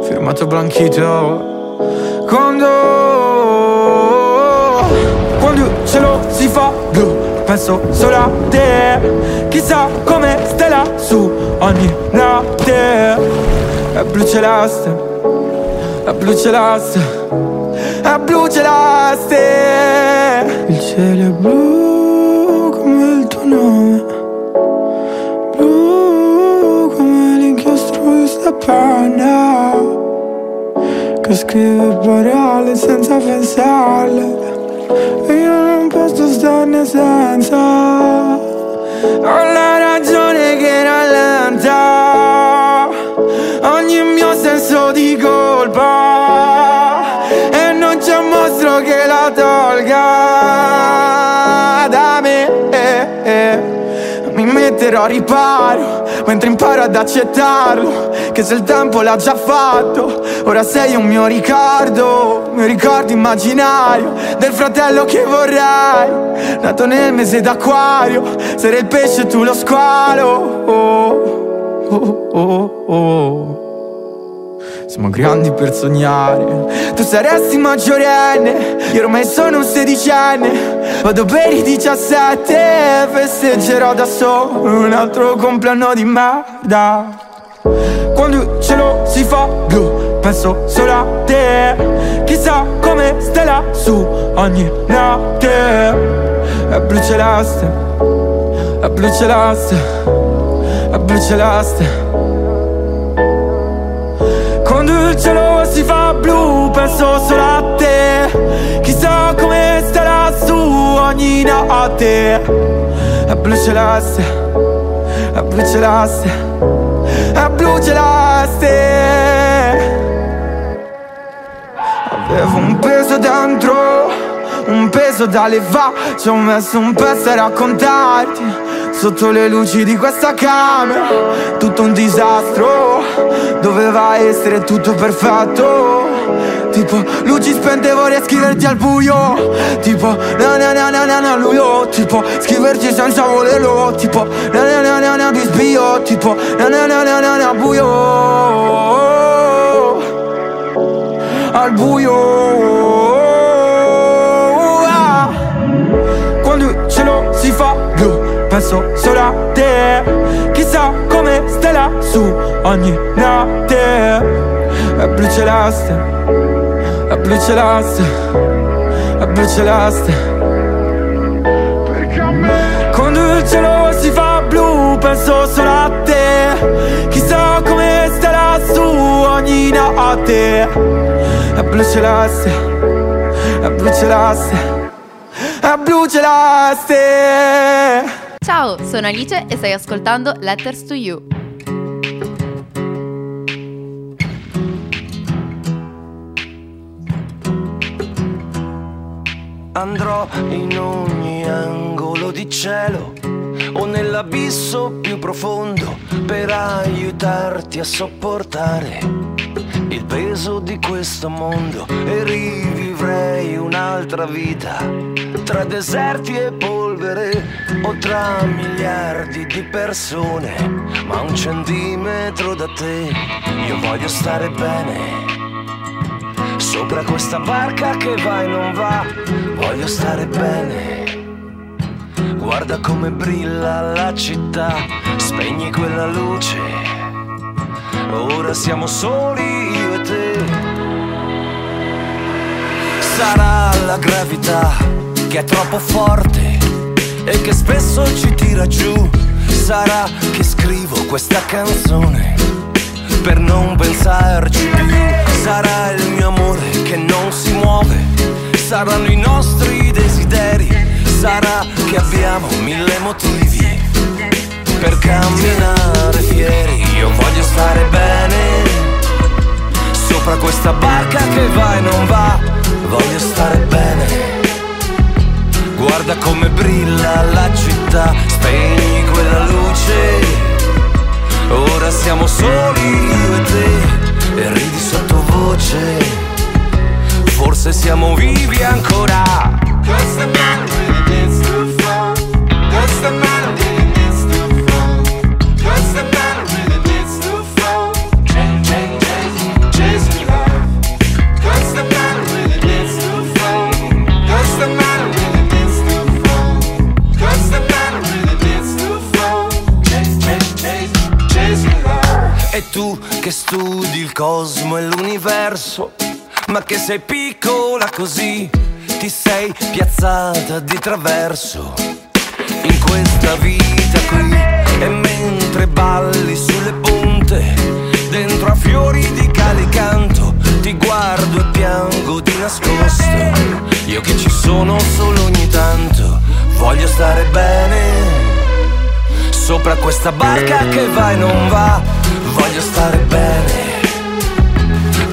Firmato Blanchito Quando Quando il cielo si fa blu Penso solo a te. Chissà come stai lassù ogni notte È blu celeste È blu celeste celeste Il cielo è blu come il tuo nome. Blu come l'inchiostro di sta penna Che scrive parole senza pensarle. E io non posso starne senza. Ho la ragione che rallenta Mi metterò a riparo Mentre imparo ad accettarlo Che se il tempo l'ha già fatto. Ora sei un mio ricordo Mio ricordo immaginario Del fratello che vorrei. Nato nel mese d'acquario Sarei il pesce e tu lo squalo. Oh, oh, oh, oh. Siamo grandi per sognare. Tu saresti maggiorenne Io ormai sono un sedicenne Vado per i 17 Festeggerò da solo Un altro compleanno di merda. Quando il cielo si fa blu Penso solo a te. Chissà come stai lassù Ogni notte. È blu celeste È blu celeste È blu celeste cielo blu penso solo a te. Chissà come stai lassù ogni notte. È blu celeste, è blu celeste, è blu celeste Avevo un peso dentro, un peso da levare. Ci ho messo un pezzo a raccontarti Sotto le luci di questa camera. Tutto un disastro Doveva essere tutto perfetto Tipo luci spente vorrei scriverti al buio Tipo na na na na na na luio Tipo scriverti senza volerlo Tipo na na na na na bisbio Tipo na na na na na na buio Al buio Ah. Quando il cielo si fa blu penso solo a te Chissà come stai lassù ogni notte È blu celeste, è blu celeste, è blu celeste Quando il cielo si fa blu penso solo a te. Chissà come stai lassù ogni notte. È blu celeste, è blu celeste, è blu celeste Ciao, sono Alice e stai ascoltando Letters to You. Andrò in ogni angolo di cielo o nell'abisso più profondo per aiutarti a sopportare il peso di questo mondo e rivivrei un'altra vita tra deserti e polvere o tra miliardi di persone, ma un centimetro da te io voglio stare bene. Sopra questa barca che va e non va, voglio stare bene. Guarda come brilla la città, spegni quella luce. Ora siamo soli io e te. Sarà la gravità che è troppo forte e che spesso ci tira giù. Sarà che scrivo questa canzone per non pensarci più. Sarà il mio amore che non si muove, saranno i nostri desideri, sarà che abbiamo mille motivi per camminare fieri. Io voglio stare bene sopra questa barca che va e non va, voglio stare bene. Guarda come brilla la città, spegni quella luce. Ora siamo soli io e te e ridi sottovoce. Forse siamo vivi ancora. The the the. Change, change, change, the the the. E tu che studi il cosmo e l'universo ma che sei piccola così, ti sei piazzata di traverso. In questa vita qui e mentre balli sulle punte, dentro a fiori di calicanto, ti guardo e piango di nascosto, io che ci sono solo ogni tanto, voglio stare bene. Sopra questa barca che va e non va, voglio stare bene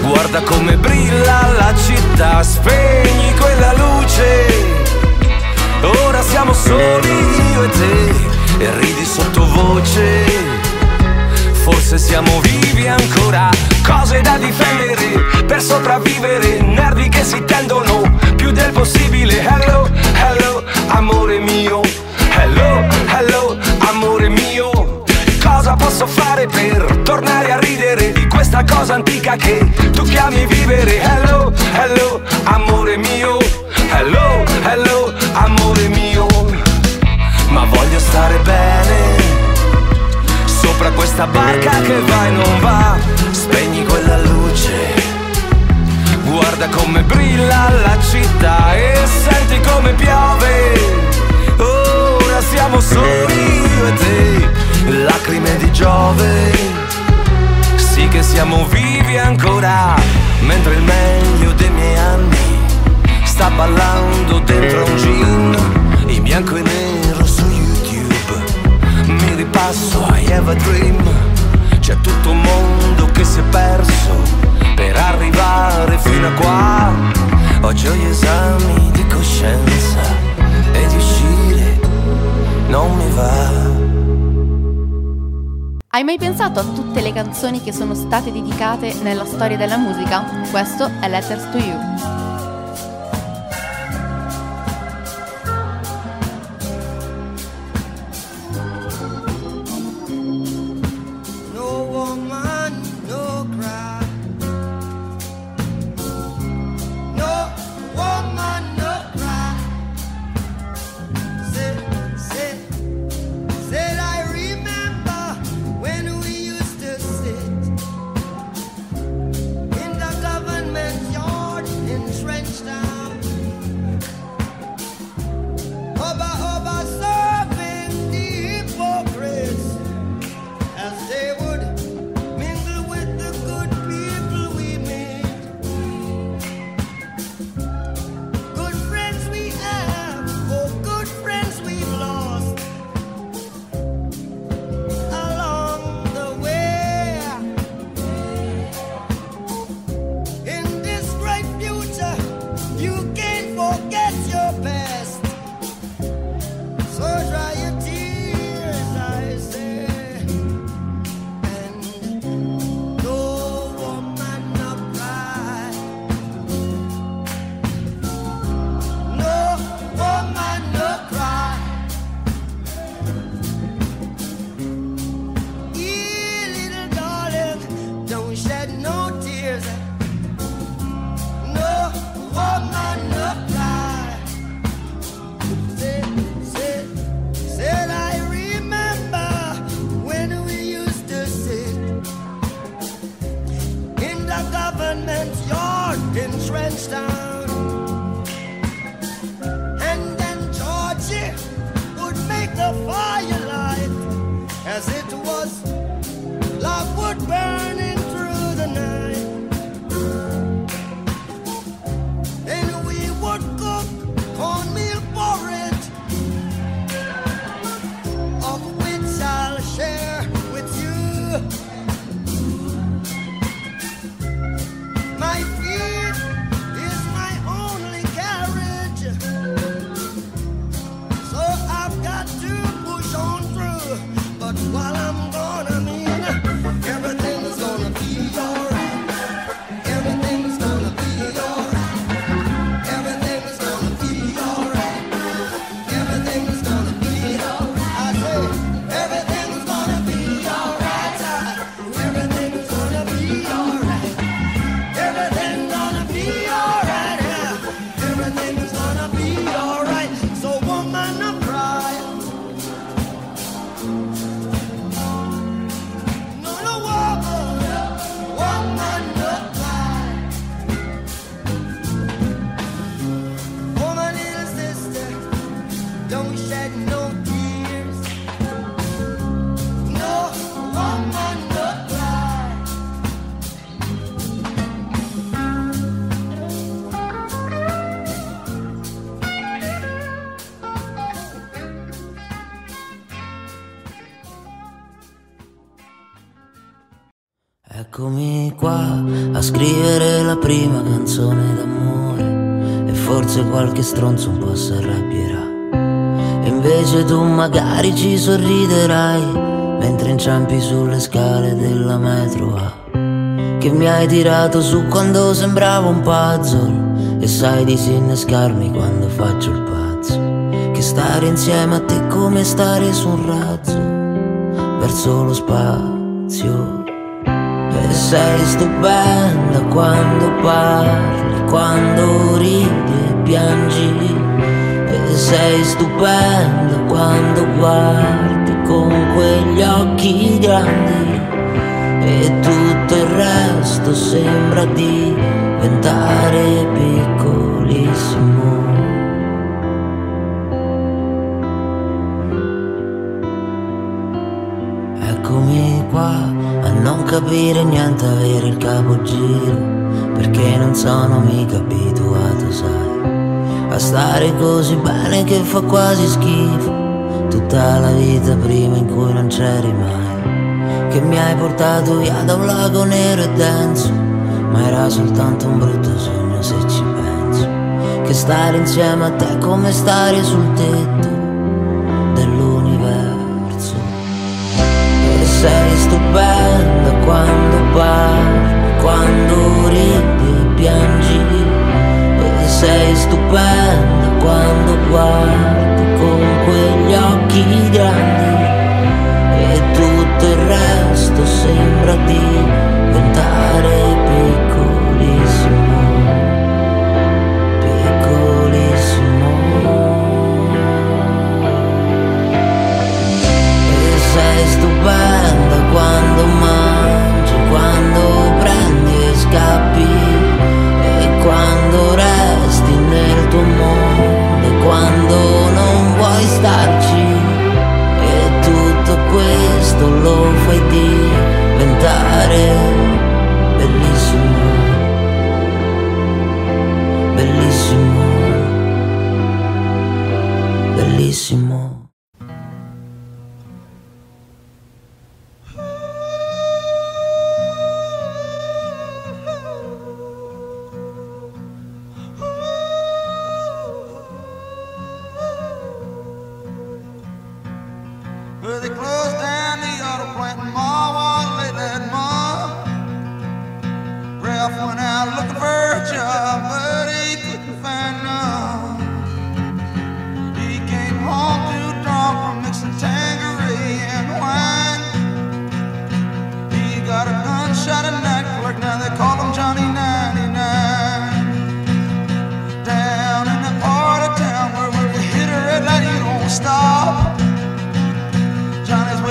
Guarda come brilla la città, spegni quella luce. Ora siamo soli io e te, e ridi sottovoce. Forse siamo vivi ancora, cose da difendere per sopravvivere, nervi che si tendono più del possibile. Hello, hello, amore mio. Hello, hello, amore mio cosa posso fare per tornare a ridere di questa cosa antica che chiami vivere. Hello, hello, amore mio. Hello, hello, amore mio. Ma voglio stare bene Sopra questa barca che va e non va. Spegni quella luce. Guarda come brilla la città E senti come piove. Ora siamo soli io e te. Lacrime di Giove. Sì che siamo vivi ancora, mentre il meglio dei miei anni sta ballando dentro un gin, in bianco e nero su YouTube. Mi ripasso I have a dream, c'è tutto un mondo che si è perso per arrivare fino a qua. Oggi ho gli esami di coscienza e di uscire non mi va. Hai mai pensato a tutte le canzoni che sono state dedicate nella storia della musica? Questo è Letters to You. Canzone d'amore e forse qualche stronzo un po' si arrabbierà. E invece tu magari ci sorriderai mentre inciampi sulle scale della metro A. Che mi hai tirato su quando sembravo un puzzle e sai disinnescarmi quando faccio il pazzo. Che stare insieme a te è come stare su un razzo verso lo spazio. Sei stupenda quando parli, quando ridi e piangi. E sei stupenda quando guardi con quegli occhi grandi. E tutto il resto sembra diventare piccolissimo. Eccomi qua capire niente, avere il capogiro, perché non sono mica abituato, sai, a stare così bene che fa quasi schifo, tutta la vita prima in cui non c'eri mai, che mi hai portato via da un lago nero e denso, ma era soltanto un brutto sogno se ci penso, che stare insieme a te è come stare sul tetto sei stupendo quando parli, quando ridi e piangi. E sei stupenda quando guardi con quegli occhi grandi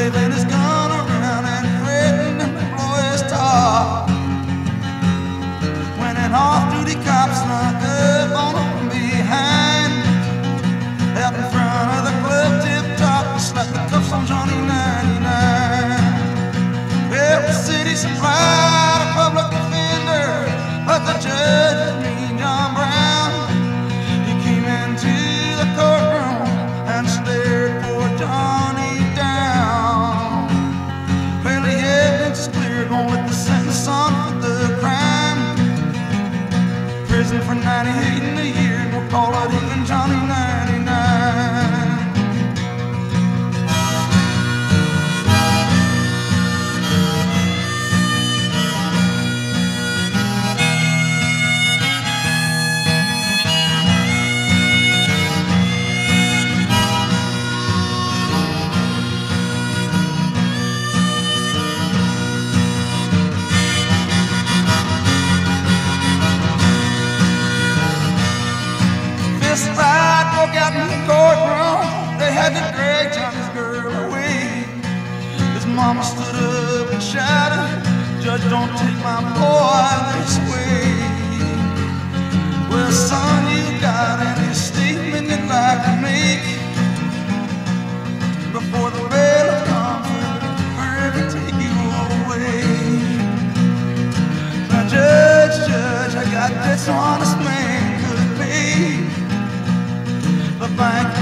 wave and it's up Judge, don't take my boy this way. Well, son, you got any statement you'd like to make before the bail comes hurry to take you away. Now, Judge, Judge, I got this honest man could pay. The bank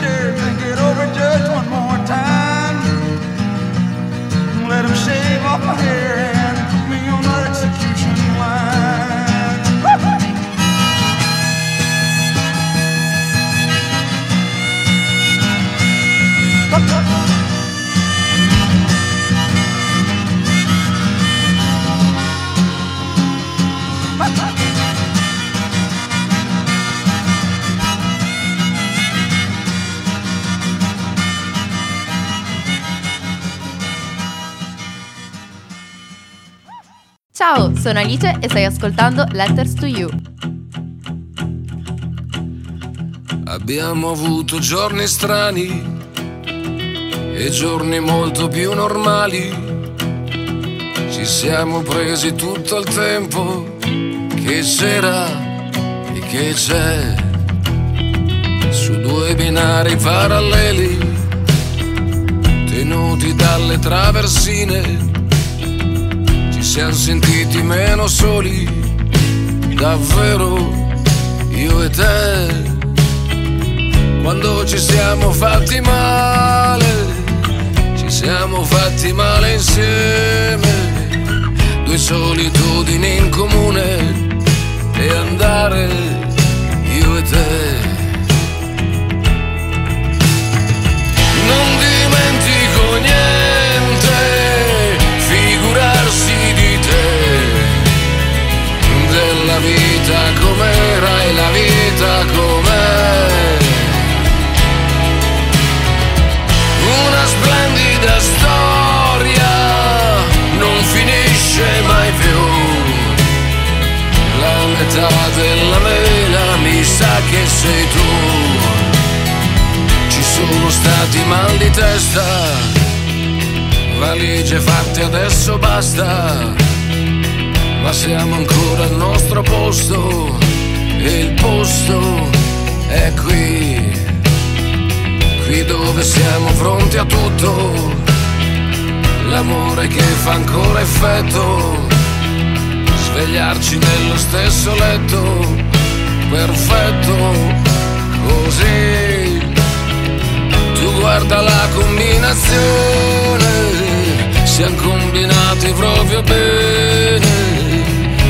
here. Sono Alice e stai ascoltando Letters to You. Abbiamo avuto giorni strani e giorni molto più normali. Ci siamo presi tutto il tempo che c'era e che c'è su due binari paralleli tenuti dalle traversine. Siamo sentiti meno soli, davvero io e te. Quando ci siamo fatti male, ci siamo fatti male insieme, due solitudini in comune e andare io e te. Non dimentico niente, e la vita com'è. Una splendida storia non finisce mai più. La metà della mela mi sa che sei tu. Ci sono stati mal di testa, valigie fatte adesso basta. Ma siamo ancora al nostro posto il posto è qui. Qui dove siamo pronti a tutto, l'amore che fa ancora effetto, svegliarci nello stesso letto, perfetto, così. Tu guarda la combinazione, siamo combinati proprio bene,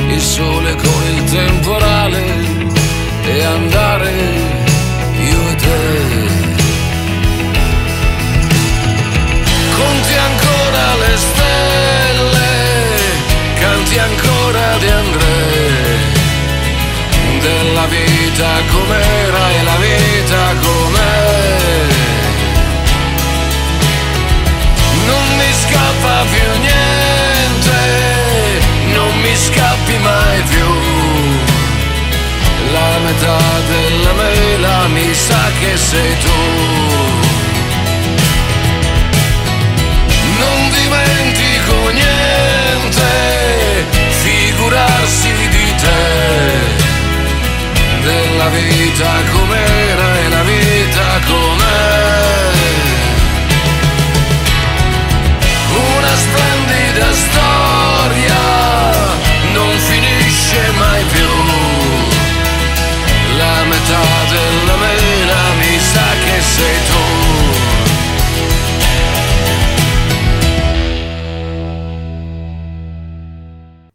il sole con il temporale andare io e te. Conti ancora le stelle, canti ancora di André, della vita com'era e la vita com'è. Non mi scappa più niente, non mi scappi mai più. Metà della mela mi sa che sei tu. non dimentico niente, figurarsi di te, della vita com'era e la vita com'è. Una splendida storia non finisce mai più.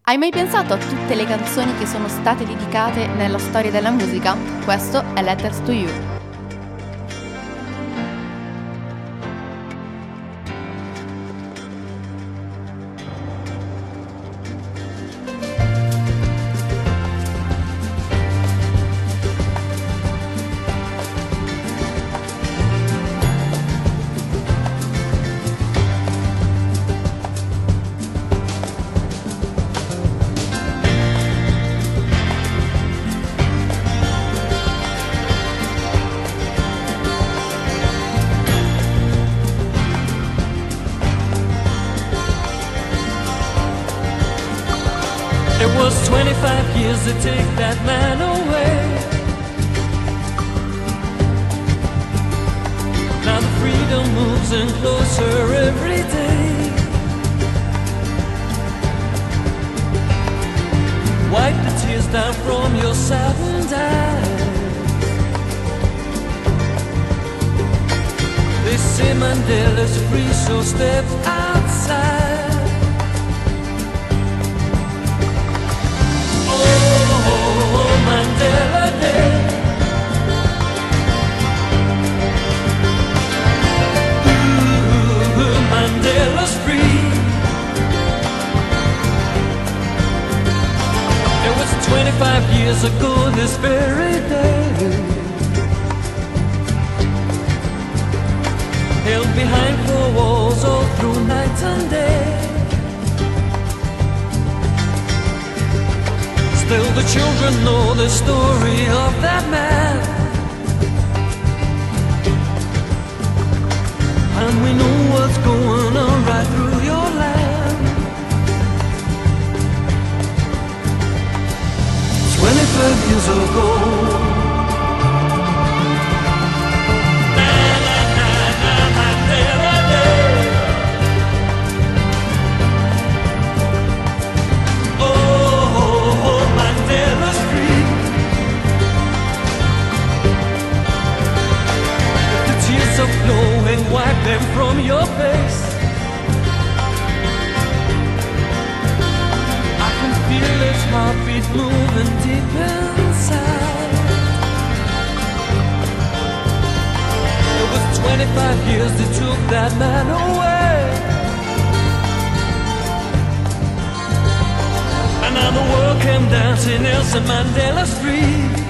Hai mai pensato a tutte le canzoni che sono state dedicate nella storia della musica? Questo è Letters to You. 25 years to take that man away. Now the freedom moves in closer every day. Wipe the tears down from your saddened eyes. This Mandela's free, so step outside. Mandela Day. Ooh, Mandela's free. It was 25 years ago this very day. Held behind four walls all through night and day. Still, the children know the story of that man. And we know what's going on right through your land. 25 years ago. Them from your face. I can feel his heartbeat moving deep inside. It was 25 years that took that man away. And now the world came to Nelson Mandela's free.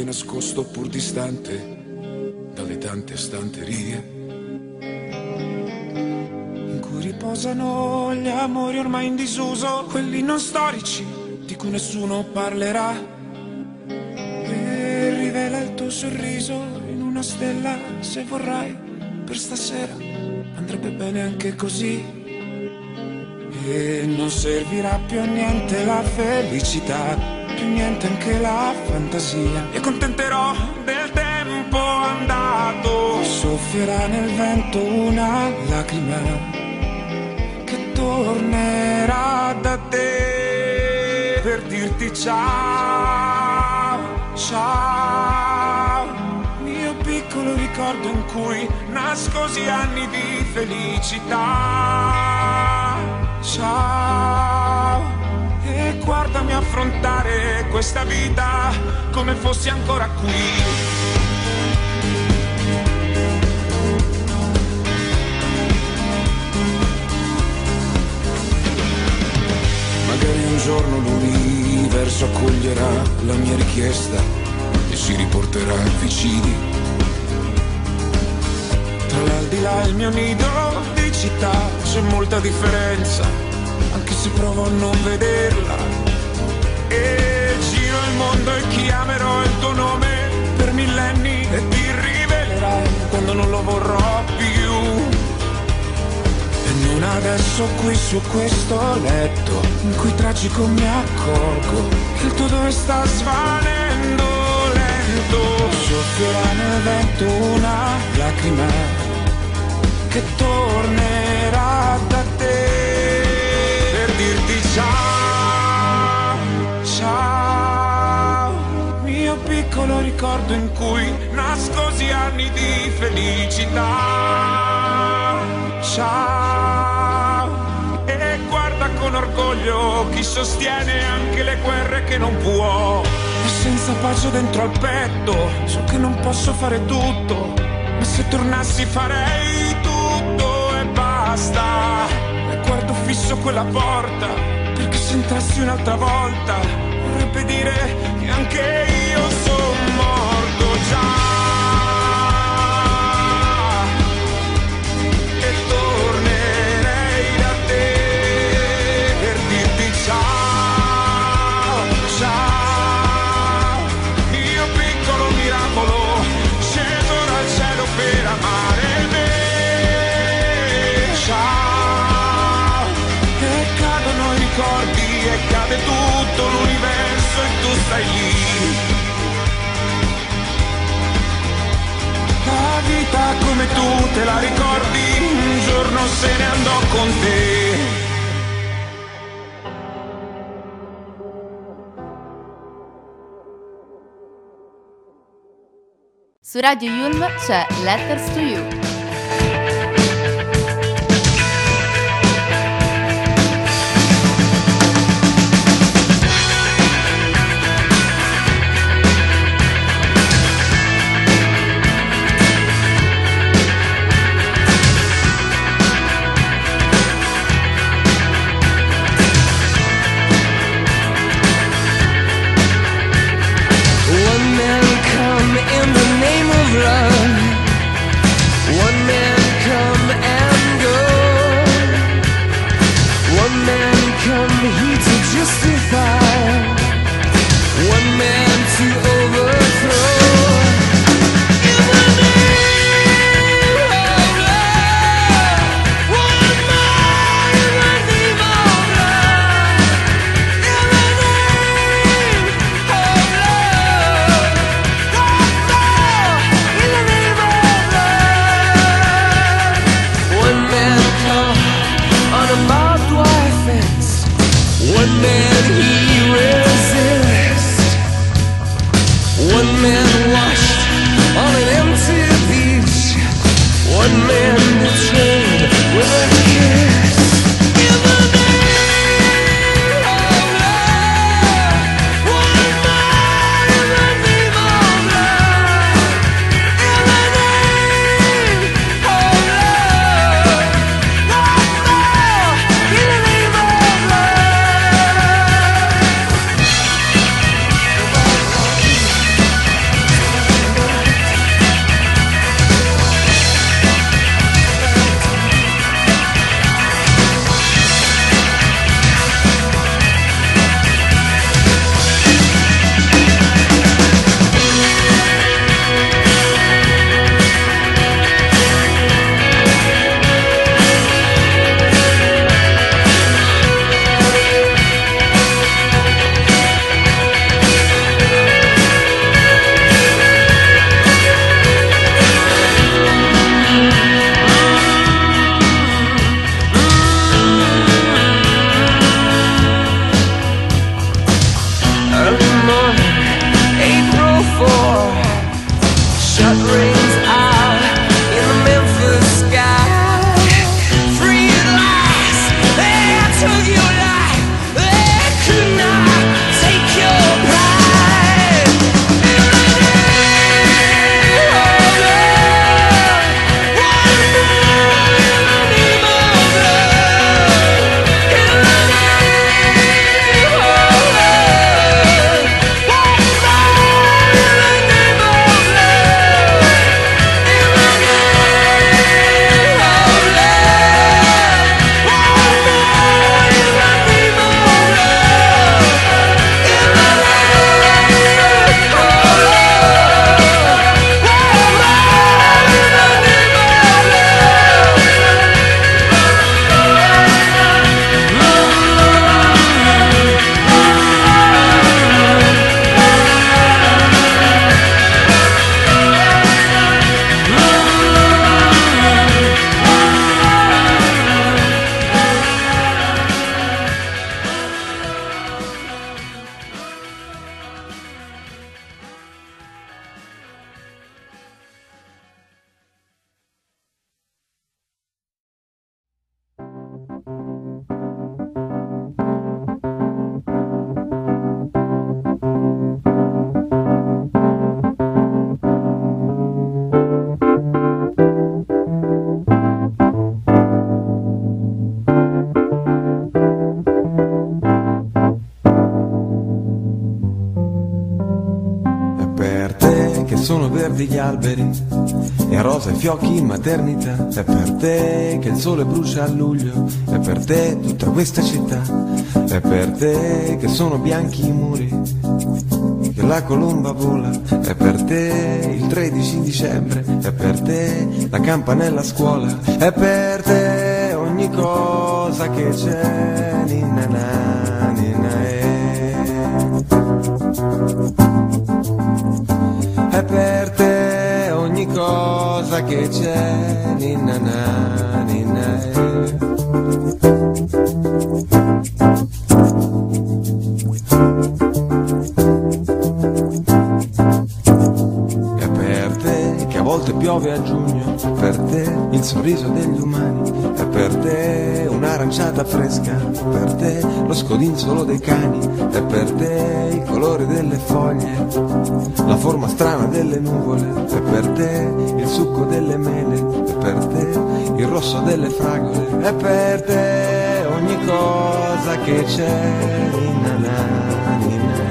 Anche nascosto pur distante dalle tante stanterie in cui riposano gli amori ormai in disuso, quelli non storici di cui nessuno parlerà. E rivela il tuo sorriso in una stella se vorrai per stasera andrebbe bene anche così. E non servirà più a niente la felicità, più niente anche la fantasia. E contenterò del tempo andato. Soffierà nel vento una lacrima che tornerà da te per dirti ciao, ciao. Mio piccolo ricordo in cui nascosi anni di felicità. Ciao. Guardami affrontare questa vita come fossi ancora qui. Magari un giorno l'universo accoglierà la mia richiesta e si riporterà vicini. Tra l'aldilà e il mio nido di città c'è molta differenza, anche se provo a non vederla. Mondo e chiamerò il tuo nome per millenni e ti rivelerai quando non lo vorrò più. E non adesso qui su questo letto in cui tragico mi accorgo che il tuo dove sta svanendo lento. Soffierà nel vento una lacrima che tornerà da te piccolo ricordo in cui nascosi anni di felicità. Ciao. E guarda con orgoglio chi sostiene anche le guerre che non può. E senza pace dentro al petto, so che non posso fare tutto. Ma se tornassi farei tutto e basta. E guardo fisso quella porta, perché se entrassi un'altra volta, vorrebbe dire che anche io tutto l'universo e tu stai lì. Vita come tu te la ricordi, un giorno se ne andò con te. Su Radio Yulm c'è Letters to You. Verdi gli alberi e rosa i fiocchi in maternità. È per te che il sole brucia a luglio, è per te tutta questa città, è per te che sono bianchi i muri, che la colomba vola, è per te il 13 dicembre, è per te la campanella a scuola, è per te ogni cosa che c'è, ninna na, ninna eh. È per cosa che c'è, ninna na, ninna un'aranciata fresca, per te lo scodinzolo dei cani, è per te il colore delle foglie, la forma strana delle nuvole, è per te il succo delle mele, è per te il rosso delle fragole, è per te ogni cosa che c'è, na, ninna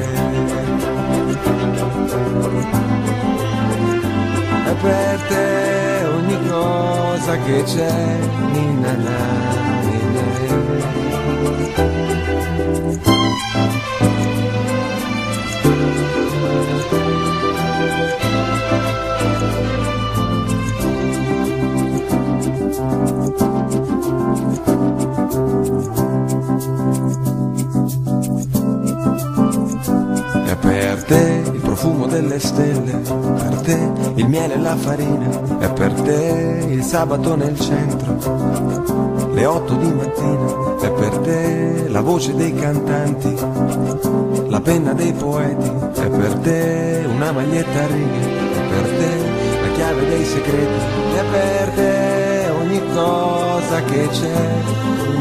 è per te ogni cosa che c'è, ninna na, stelle, per te il miele e la farina, è per te il sabato nel centro, le otto di mattina, è per te la voce dei cantanti, la penna dei poeti, è per te una maglietta a righe, è per te la chiave dei segreti, è per te ogni cosa che c'è,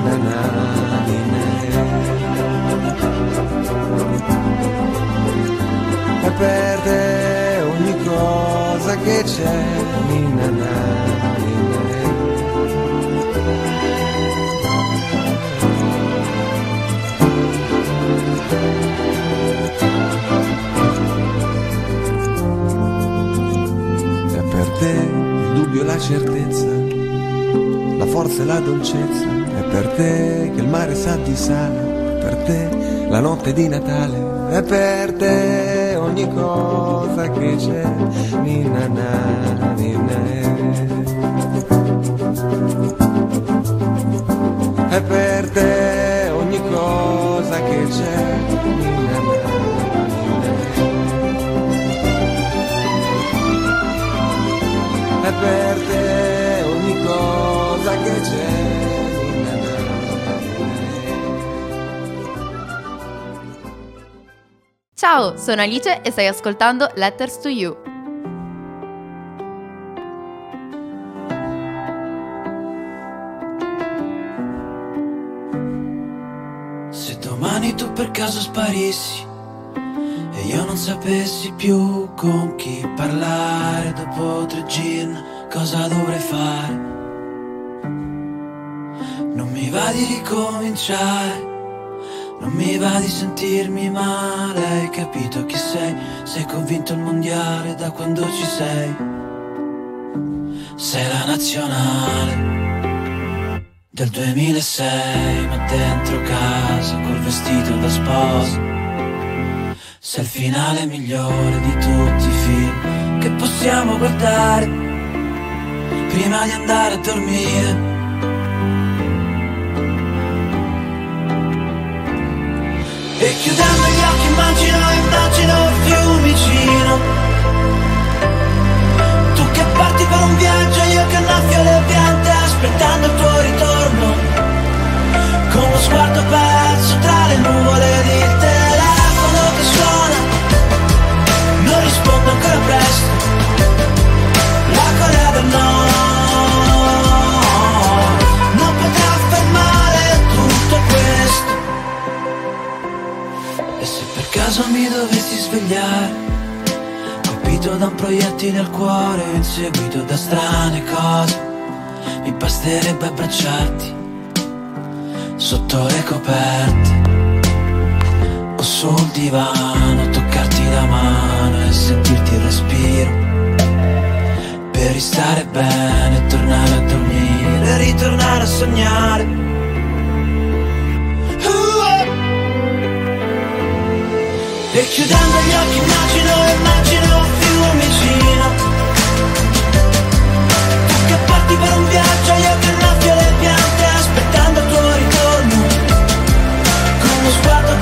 na na, di me. È per te ogni cosa che c'è, ninna na, te il dubbio e la certezza, la forza e la dolcezza, è per te che il mare sa di sale, è per te la notte di Natale, è per te ogni cosa che c'è, ninna na, ninna eh. È per te ogni cosa che c'è, ninna na, per te ogni cosa che c'è, Ciao, sono Alice e stai ascoltando Letters to You. Se domani tu per caso sparissi io non sapessi più con chi parlare dopo tre gin, cosa dovrei fare? Non mi va di ricominciare, non mi va di sentirmi male, hai capito chi sei? Sei convinto il mondiale da quando ci sei? Sei la nazionale del 2006, ma dentro casa col vestito da sposa. Sei il finale migliore di tutti i film che possiamo guardare prima di andare a dormire. E chiudendo gli occhi immagino, immagino Fiumicino Tu che parti per un viaggio, io che annaffio le piante aspettando il tuo ritorno Con lo sguardo perso tra le nuvole caso mi dovessi svegliare, colpito da un proiettile al cuore, inseguito da strane cose, mi basterebbe abbracciarti sotto le coperte. o sul divano, toccarti la mano e sentirti il respiro. Per ristare bene, tornare a dormire, ritornare a sognare. E chiudendo gli occhi immagino, immagino un fiume vicino Tu che parti per un viaggio, io che innaffio le piante aspettando il tuo ritorno. Con uno sguardo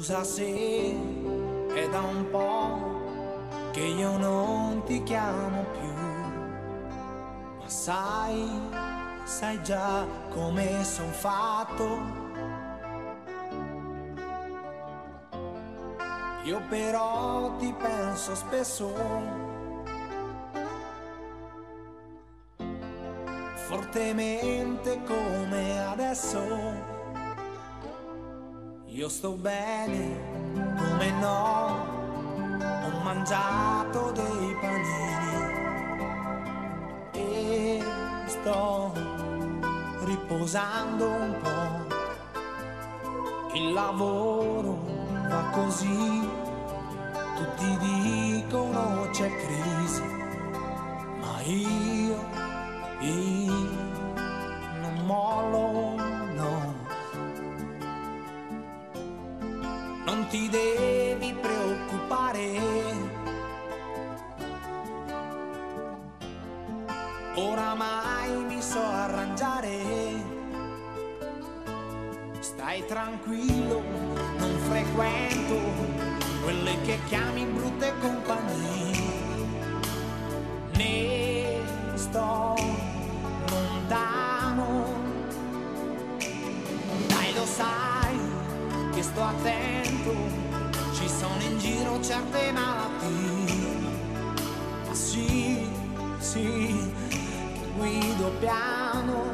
Scusa se è da un po' che io non ti chiamo più, ma sai, sai già come son fatto. Io però ti penso spesso. Fortemente come adesso Io sto bene, come no Ho mangiato dei panini E sto riposando un po' Il lavoro va così, tutti dicono c'è crisi, ma io, oramai mi so arrangiare. Stai tranquillo, non frequento quelle che chiami brutte compagnie. Ne sto lontano. Dai, lo sai che sto attento, ci sono in giro certe malattie. Piano.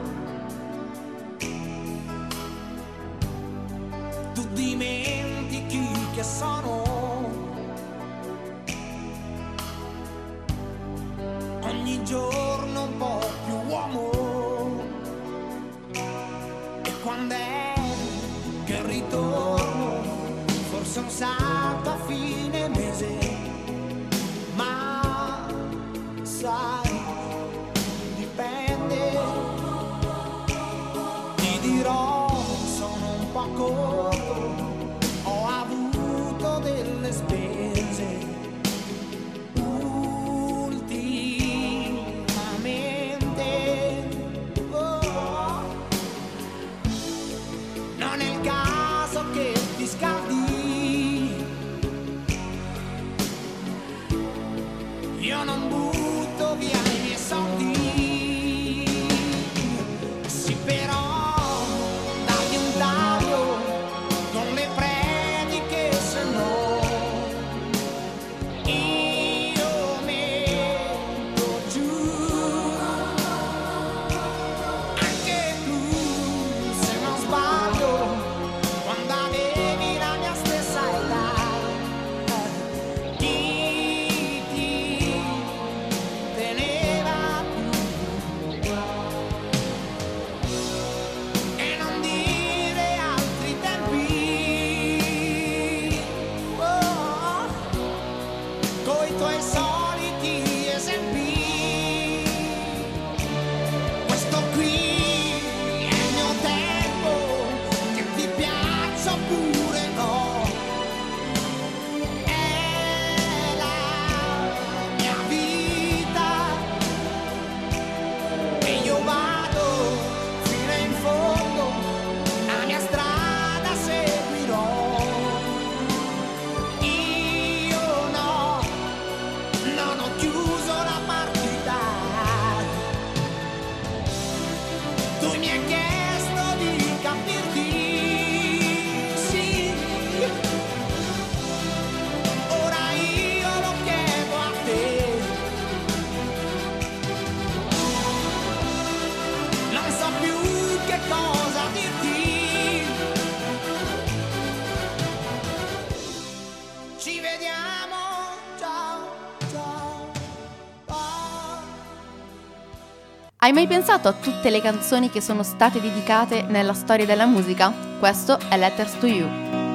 Hai mai pensato a tutte le canzoni che sono state dedicate nella storia della musica? Questo è Letters to You.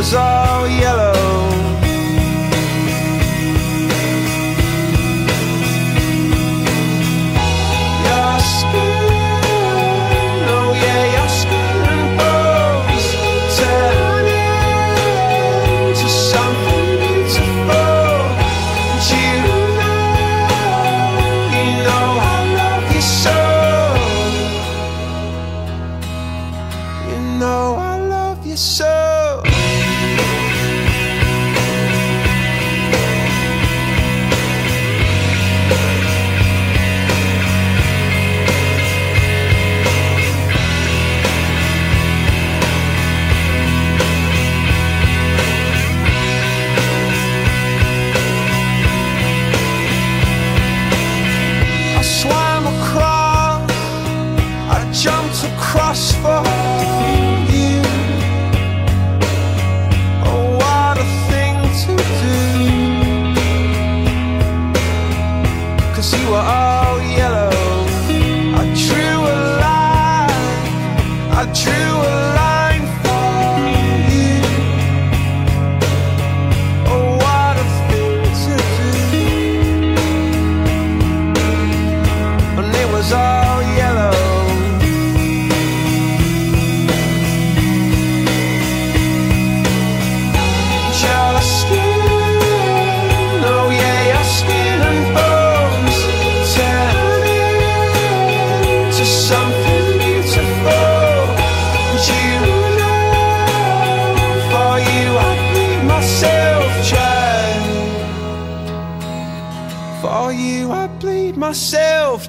was all yellow. yourself.